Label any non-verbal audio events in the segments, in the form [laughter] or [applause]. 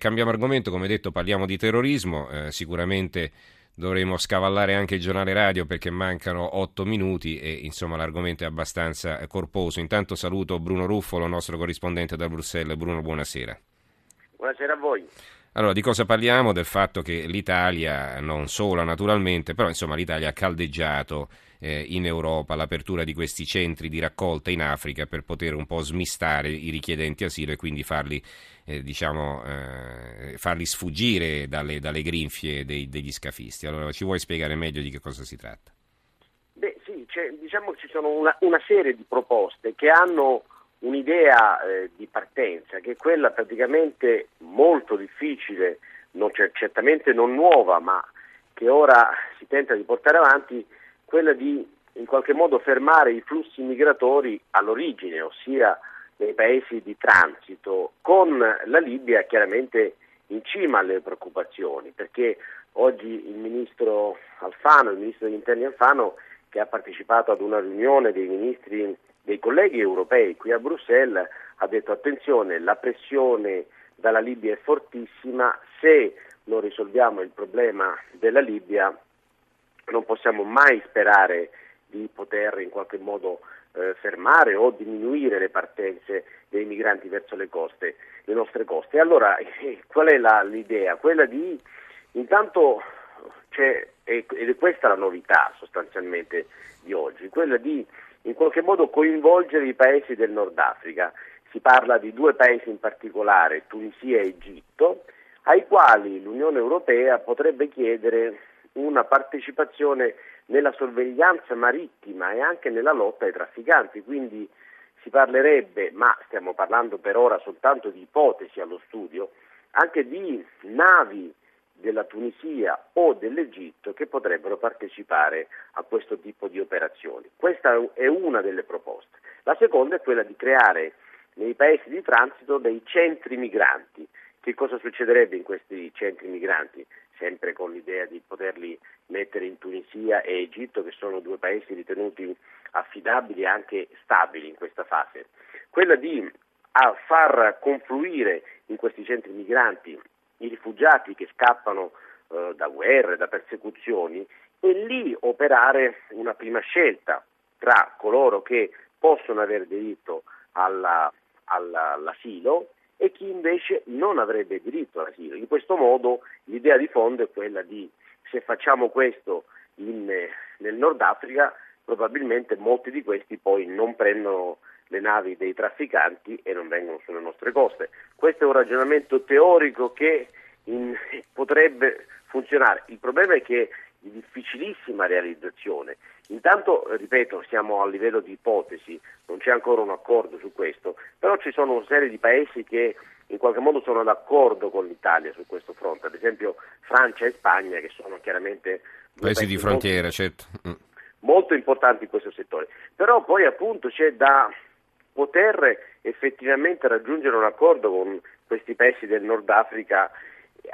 Cambiamo argomento, come detto parliamo di terrorismo, eh, sicuramente dovremo scavallare anche il giornale radio perché mancano otto minuti e insomma l'argomento è abbastanza corposo. Intanto saluto Bruno Ruffolo, nostro corrispondente da Bruxelles. Bruno, buonasera. Buonasera a voi. Allora, di cosa parliamo? Del fatto che l'Italia, non solo naturalmente, però insomma l'Italia ha caldeggiato eh, in Europa l'apertura di questi centri di raccolta in Africa per poter un po' smistare i richiedenti asilo e quindi farli, eh, diciamo, eh, farli sfuggire dalle, dalle grinfie dei, degli scafisti. Allora, ci vuoi spiegare meglio di che cosa si tratta? Beh sì, diciamo che ci sono una, una serie di proposte che hanno un'idea eh, di partenza che è quella praticamente molto difficile, non, certamente non nuova, ma che ora si tenta di portare avanti, quella di in qualche modo fermare i flussi migratori all'origine, ossia nei paesi di transito, con la Libia chiaramente in cima alle preoccupazioni, perché oggi il ministro Alfano, il ministro degli interni Alfano, che ha partecipato ad una riunione dei ministri dei colleghi europei qui a Bruxelles ha detto attenzione, la pressione dalla Libia è fortissima, se non risolviamo il problema della Libia non possiamo mai sperare di poter in qualche modo eh, fermare o diminuire le partenze dei migranti verso le coste, le nostre coste. Allora, eh, qual è la, l'idea? Quella di intanto c'è, ed è questa la novità sostanzialmente di oggi, quella di in qualche modo coinvolgere i paesi del Nord Africa. Si parla di due paesi in particolare, Tunisia e Egitto, ai quali l'Unione Europea potrebbe chiedere una partecipazione nella sorveglianza marittima e anche nella lotta ai trafficanti. Quindi si parlerebbe, ma stiamo parlando per ora soltanto di ipotesi allo studio, anche di navi della Tunisia o dell'Egitto che potrebbero partecipare a questo tipo di operazioni. Questa è una delle proposte. La seconda è quella di creare nei paesi di transito dei centri migranti. Che cosa succederebbe in questi centri migranti? Sempre con l'idea di poterli mettere in Tunisia e Egitto, che sono due paesi ritenuti affidabili e anche stabili in questa fase. Quella di far confluire in questi centri migranti i rifugiati che scappano eh, da guerre, da persecuzioni e lì operare una prima scelta tra coloro che possono avere diritto alla, alla, all'asilo e chi invece non avrebbe diritto all'asilo. In questo modo l'idea di fondo è quella di se facciamo questo in, nel Nord Africa probabilmente molti di questi poi non prendono le navi dei trafficanti e non vengono sulle nostre coste. Questo è un ragionamento teorico che in, potrebbe funzionare. Il problema è che di difficilissima realizzazione. Intanto, ripeto, siamo a livello di ipotesi, non c'è ancora un accordo su questo, però ci sono una serie di paesi che in qualche modo sono d'accordo con l'Italia su questo fronte, ad esempio Francia e Spagna che sono chiaramente paesi, di frontiera, molto, certo. Mm. molto importanti in questo settore. Però poi appunto c'è da poter effettivamente raggiungere un accordo con questi paesi del Nord Africa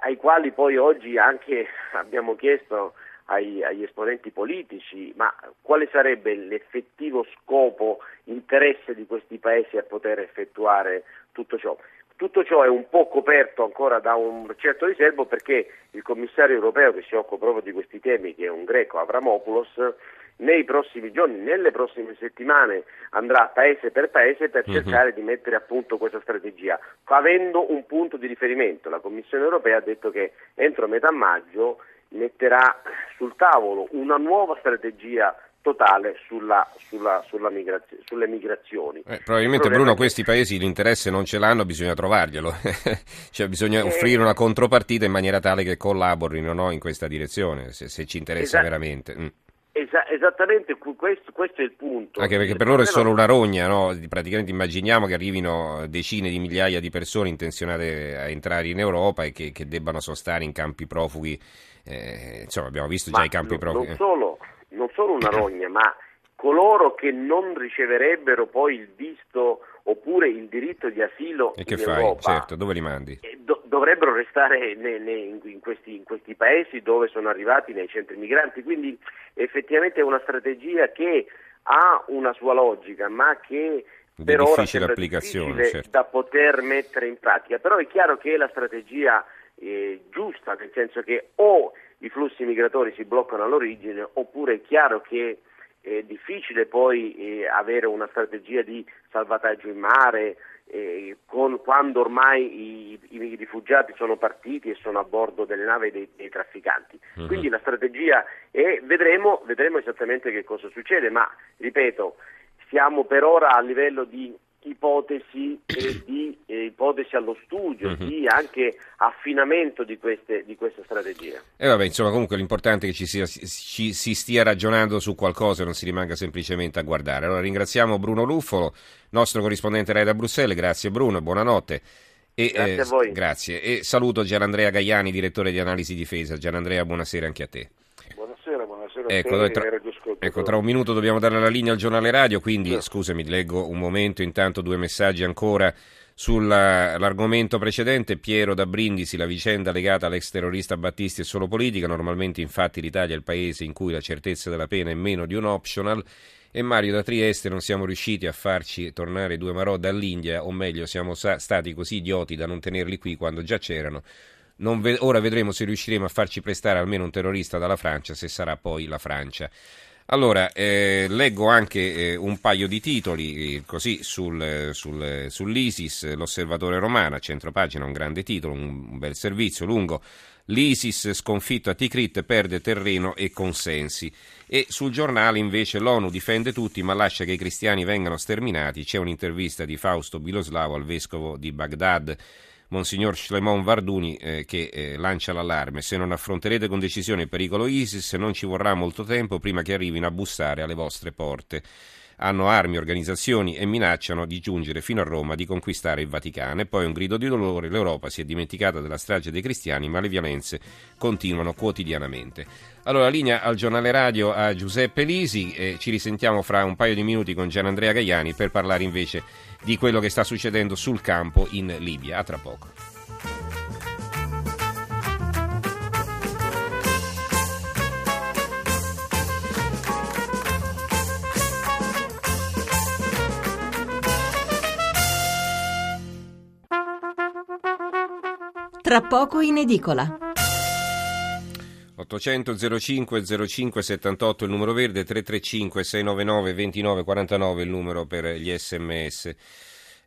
ai quali poi oggi anche abbiamo chiesto ai, agli esponenti politici, ma quale sarebbe l'effettivo scopo, interesse di questi paesi a poter effettuare tutto ciò? Tutto ciò è un po' coperto ancora da un certo riservo perché il commissario europeo che si occupa proprio di questi temi, che è un greco, Avramopoulos, nei prossimi giorni, nelle prossime settimane andrà paese per paese per mhm. cercare di mettere a punto questa strategia, avendo un punto di riferimento. La Commissione europea ha detto che entro metà maggio metterà sul tavolo una nuova strategia totale sulla, sulla, sulla migrazio, sulle migrazioni. Eh, probabilmente Bruno che... questi paesi l'interesse non ce l'hanno, bisogna trovarglielo, [laughs] cioè bisogna eh... offrire una contropartita in maniera tale che collaborino no, in questa direzione, se, se ci interessa esatto. veramente. Mm. Esa- esattamente questo, questo, è il punto. Anche perché per loro è solo una rogna, no? praticamente immaginiamo che arrivino decine di migliaia di persone intenzionate a entrare in Europa e che, che debbano sostare in campi profughi. Eh, insomma, abbiamo visto ma già i campi profughi. Non solo, non solo una [laughs] rogna, ma coloro che non riceverebbero poi il visto oppure il diritto di asilo e che in fai? Europa, certo, dove li mandi? Do- dovrebbero restare ne- ne- in, questi, in, questi, paesi dove sono arrivati nei centri migranti, quindi effettivamente è una strategia che ha una sua logica, ma che di per ora difficile applicazione certo. da poter mettere in pratica, però è chiaro che la strategia è giusta, nel senso che o i flussi migratori si bloccano all'origine oppure è chiaro che è difficile poi eh, avere una strategia di salvataggio in mare eh, con, quando ormai i, i, rifugiati sono partiti e sono a bordo delle navi dei, dei trafficanti. Uh-huh. Quindi la strategia è, vedremo, vedremo esattamente che cosa succede, ma ripeto, siamo per ora a livello di ipotesi e di eh, ipotesi allo studio, uh-huh. di anche affinamento di queste, di queste strategie. E vabbè, insomma, comunque l'importante è che ci, sia, ci, si stia ragionando su qualcosa e non si rimanga semplicemente a guardare. Allora ringraziamo Bruno Luffolo, nostro corrispondente Rai da Bruxelles, grazie Bruno, buonanotte. E, grazie eh, a voi. Grazie. E saluto Gianandrea Gaiani, direttore di analisi difesa. Gianandrea, buonasera anche a te. Ecco, te tra, ecco, tra un minuto dobbiamo dare la linea al giornale radio, quindi sì. scusami, leggo un momento, intanto due messaggi ancora Sull'argomento precedente, Piero da Brindisi, la vicenda legata all'ex terrorista Battisti è solo politica, normalmente infatti l'Italia è il paese in cui la certezza della pena è meno di un optional e Mario da Trieste non siamo riusciti a farci tornare due marò dall'India, o meglio siamo stati così idioti da non tenerli qui quando già c'erano. Ve- ora vedremo se riusciremo a farci prestare almeno un terrorista dalla Francia, se sarà poi la Francia. Allora, eh, leggo anche eh, un paio di titoli, eh, così sul, sul, sull'ISIS, l'osservatore romano, a centro pagina, un grande titolo, un, un bel servizio lungo. L'ISIS sconfitto a Tikrit perde terreno e consensi. E sul giornale invece l'ONU difende tutti ma lascia che i cristiani vengano sterminati. C'è un'intervista di Fausto Biloslavo al vescovo di Baghdad Monsignor Shlemon Varduni eh, che eh, lancia l'allarme. Se non affronterete con decisione il pericolo ISIS non ci vorrà molto tempo prima che arrivino a bussare alle vostre porte. Hanno armi, organizzazioni e minacciano di giungere fino a Roma, di conquistare il Vaticano. E poi un grido di dolore, l'Europa si è dimenticata della strage dei cristiani, ma le violenze continuano quotidianamente. Allora, linea al giornale radio a Giuseppe Lisi e ci risentiamo fra un paio di minuti con Gianandrea Gaiani per parlare invece di quello che sta succedendo sul campo in Libia. A tra poco. Tra poco in edicola. 800 05 05 78 il numero verde, 335 699 29 49 il numero per gli sms.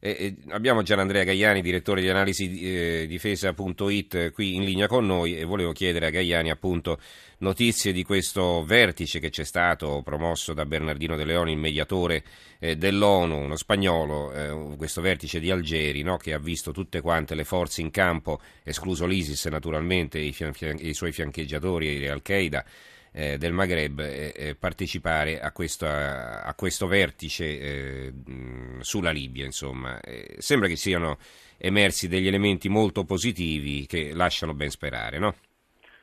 E, e abbiamo Gianandrea Gaiani, direttore di analisi eh, difesa.it, qui in linea con noi e volevo chiedere a Gaiani appunto notizie di questo vertice che c'è stato promosso da Bernardino De Leoni, il mediatore eh, dell'ONU, uno spagnolo, eh, questo vertice di Algeri no, che ha visto tutte quante le forze in campo, escluso l'ISIS naturalmente, i, fian- i suoi fiancheggiatori Al-Qaeda eh, del Maghreb eh, partecipare a questo, a, a questo vertice eh, sulla Libia. Insomma. Eh, sembra che siano emersi degli elementi molto positivi che lasciano ben sperare, no?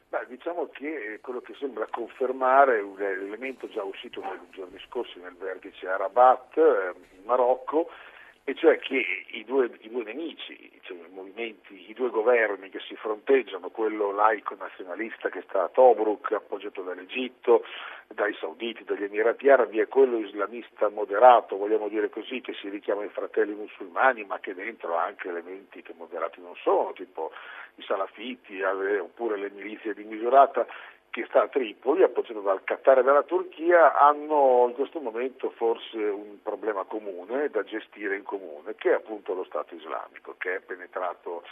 Beh, diciamo che quello che sembra confermare un elemento già uscito nei giorni scorsi nel vertice a Rabat, eh, in Marocco, e cioè che i due, i due nemici, cioè i i due governi che si fronteggiano, quello laico nazionalista che sta a Tobruk, appoggiato dall'Egitto, dai sauditi, dagli Emirati Arabi, e quello islamista moderato, vogliamo dire così, che si richiama i fratelli musulmani, ma che dentro ha anche elementi che moderati non sono, tipo i salafiti eh, oppure le milizie di misurata, che sta a Tripoli, appoggiato dal Qatar e dalla Turchia, hanno in questo momento forse un problema comune da gestire in comune, che è appunto lo Stato islamico, che è penetrato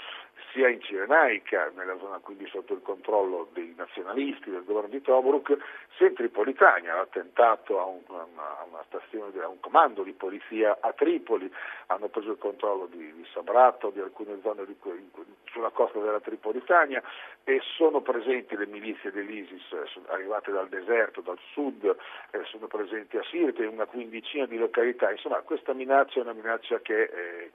sia in Cirenaica, nella zona quindi sotto il controllo dei nazionalisti del governo di Tobruk, sia in Tripolitania, ha attentato a, un, a, una stazione, a un comando di polizia a Tripoli, hanno preso il controllo di, di Sabrato, di alcune zone di, sulla costa della Tripolitania e sono presenti le milizie dell'ISIS arrivate dal deserto, dal sud, eh, sono presenti a Sirte in una quindicina di località, insomma questa minaccia è una minaccia che eh,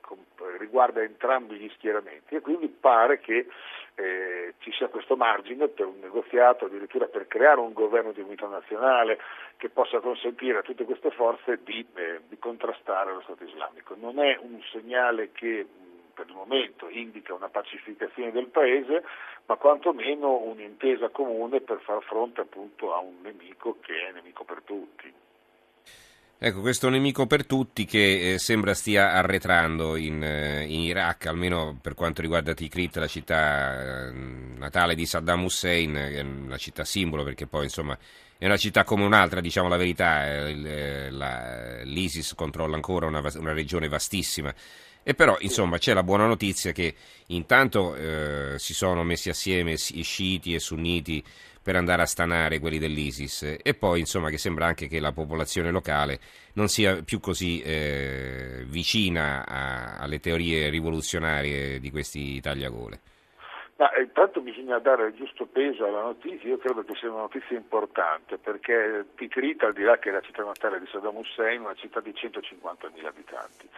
riguarda entrambi gli schieramenti e quindi pare che eh, ci sia questo margine per un negoziato, addirittura per creare un governo di unità nazionale che possa consentire a tutte queste forze di, eh, di contrastare lo Stato islamico. Non è un segnale che per il momento indica una pacificazione del paese, ma quantomeno un'intesa comune per far fronte appunto a un nemico che è nemico per tutti. Ecco, questo nemico per tutti che eh, sembra stia arretrando in, eh, in, Iraq, almeno per quanto riguarda Tikrit, la città eh, natale di Saddam Hussein, è una città simbolo perché poi insomma è una città come un'altra, diciamo la verità, eh, la, l'ISIS controlla ancora una, una, regione vastissima. E però, insomma, c'è la buona notizia che intanto eh, si sono messi assieme i sciiti e sunniti per andare a stanare quelli dell'ISIS e poi insomma che sembra anche che la popolazione locale non sia più così eh, vicina a, alle teorie rivoluzionarie di questi tagliagole. Ma eh, intanto bisogna dare il giusto peso alla notizia, io credo che sia una notizia importante perché Tikrit, al di là che è la città natale di Saddam Hussein, è una città di 150.000 abitanti.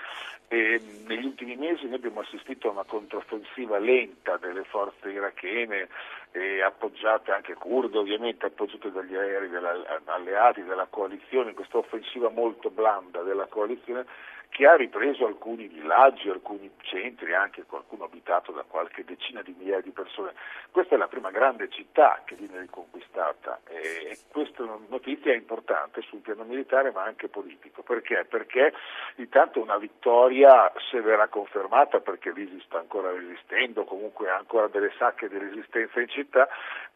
E negli ultimi mesi noi abbiamo assistito a una controffensiva lenta delle forze irachene e appoggiate anche kurde ovviamente, appoggiate dagli aerei della, alleati della coalizione, questa offensiva molto blanda della coalizione che ha ripreso alcuni villaggi, alcuni centri, anche qualcuno abitato da qualche decina di migliaia di persone. Questa è la prima grande città che viene riconquistata e questa notizia è importante sul piano militare ma anche politico. Perché? Perché intanto una vittoria, se verrà confermata, perché l'ISIS sta ancora resistendo, comunque ha ancora delle sacche di resistenza in città,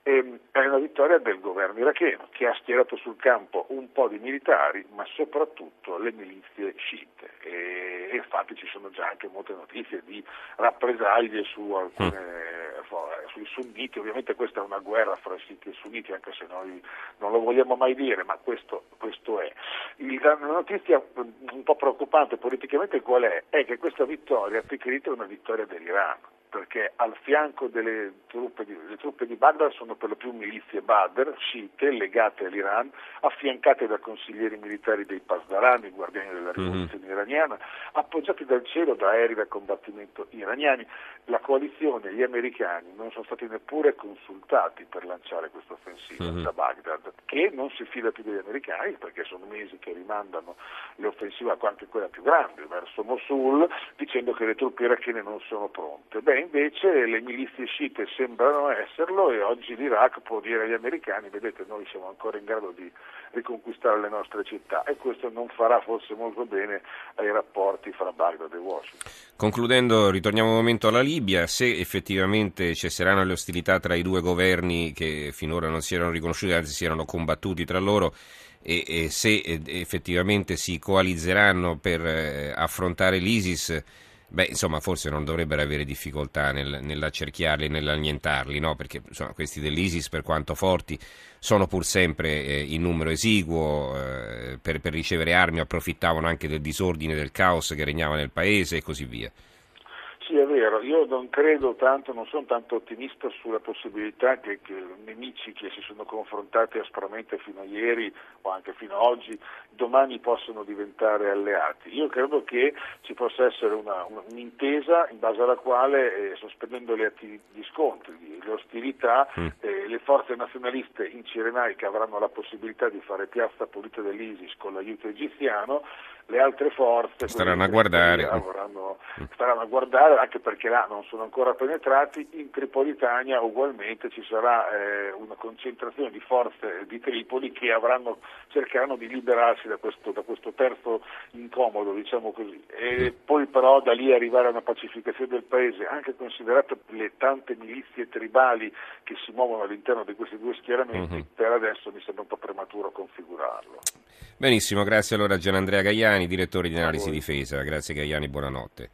ehm, è una vittoria del governo iracheno che ha schierato sul campo un po' di militari ma soprattutto le milizie sciite e, e infatti ci sono già anche molte notizie di rappresaglie su alcune, mm. sui sunniti, ovviamente questa è una guerra fra sciiti e sunniti anche se noi non lo vogliamo mai dire, ma questo, questo è. Il, la notizia un po' preoccupante politicamente qual è? È che questa vittoria Tikrit è una vittoria dell'Iran perché al fianco delle truppe di, le truppe di Baghdad sono per lo più milizie Badr, sciite, legate all'Iran, affiancate da consiglieri militari dei Pasdarani, guardiani della mhm. rivoluzione mm-hmm. iraniana, appoggiati dal cielo da aerei da combattimento iraniani. La coalizione, gli americani non sono stati neppure consultati per lanciare questa offensiva mm-hmm. da Baghdad, che non si fida più degli americani perché sono mesi che rimandano le offensive, anche quella più grande, verso Mosul, dicendo che le truppe irachene non sono pronte. Beh, invece le milizie sciite sembrano esserlo e oggi l'Iraq può dire agli americani vedete noi siamo ancora in grado di riconquistare le nostre città e questo non farà forse molto bene ai rapporti fra Baghdad e Washington. Concludendo, ritorniamo un momento alla Libia, se effettivamente cesseranno le ostilità tra i due governi che finora non si erano riconosciuti, anzi si erano combattuti tra loro, e, e se effettivamente si coalizzeranno per eh, affrontare l'ISIS, Beh, insomma, forse non dovrebbero avere difficoltà nel, nell'accerchiarli nell'annientarli, no? Perché insomma, questi dell'ISIS, per quanto forti, sono pur sempre eh, in numero esiguo, eh, per, per ricevere armi approfittavano anche del disordine, del caos che regnava nel paese e così via. Sì, è vero, io non credo tanto, non sono tanto ottimista sulla possibilità che, che, nemici che si sono confrontati aspramente fino a ieri o anche fino ad oggi domani possano diventare alleati. Io credo che ci possa essere una, un'intesa in base alla quale, eh, sospendendo le atti, gli scontri, le ostilità, mm. eh, le forze nazionaliste in Cirenaica avranno la possibilità di fare piazza pulita dell'ISIS con l'aiuto egiziano, le altre forze staranno a guardare. Vorranno, staranno a guardare anche perché là non sono ancora penetrati, in Tripolitania ugualmente ci sarà eh, una concentrazione di forze di Tripoli che avranno, cercheranno di liberarsi da questo, da questo terzo incomodo, diciamo così, e poi però da lì arrivare a una pacificazione del paese, anche considerate le tante milizie tribali che si muovono all'interno di questi due schieramenti, uh-huh. per adesso mi sembra un po' prematuro configurarlo. Benissimo, grazie allora a Gian Andrea Gaiani, direttore di analisi difesa. Grazie Gaiani, buonanotte.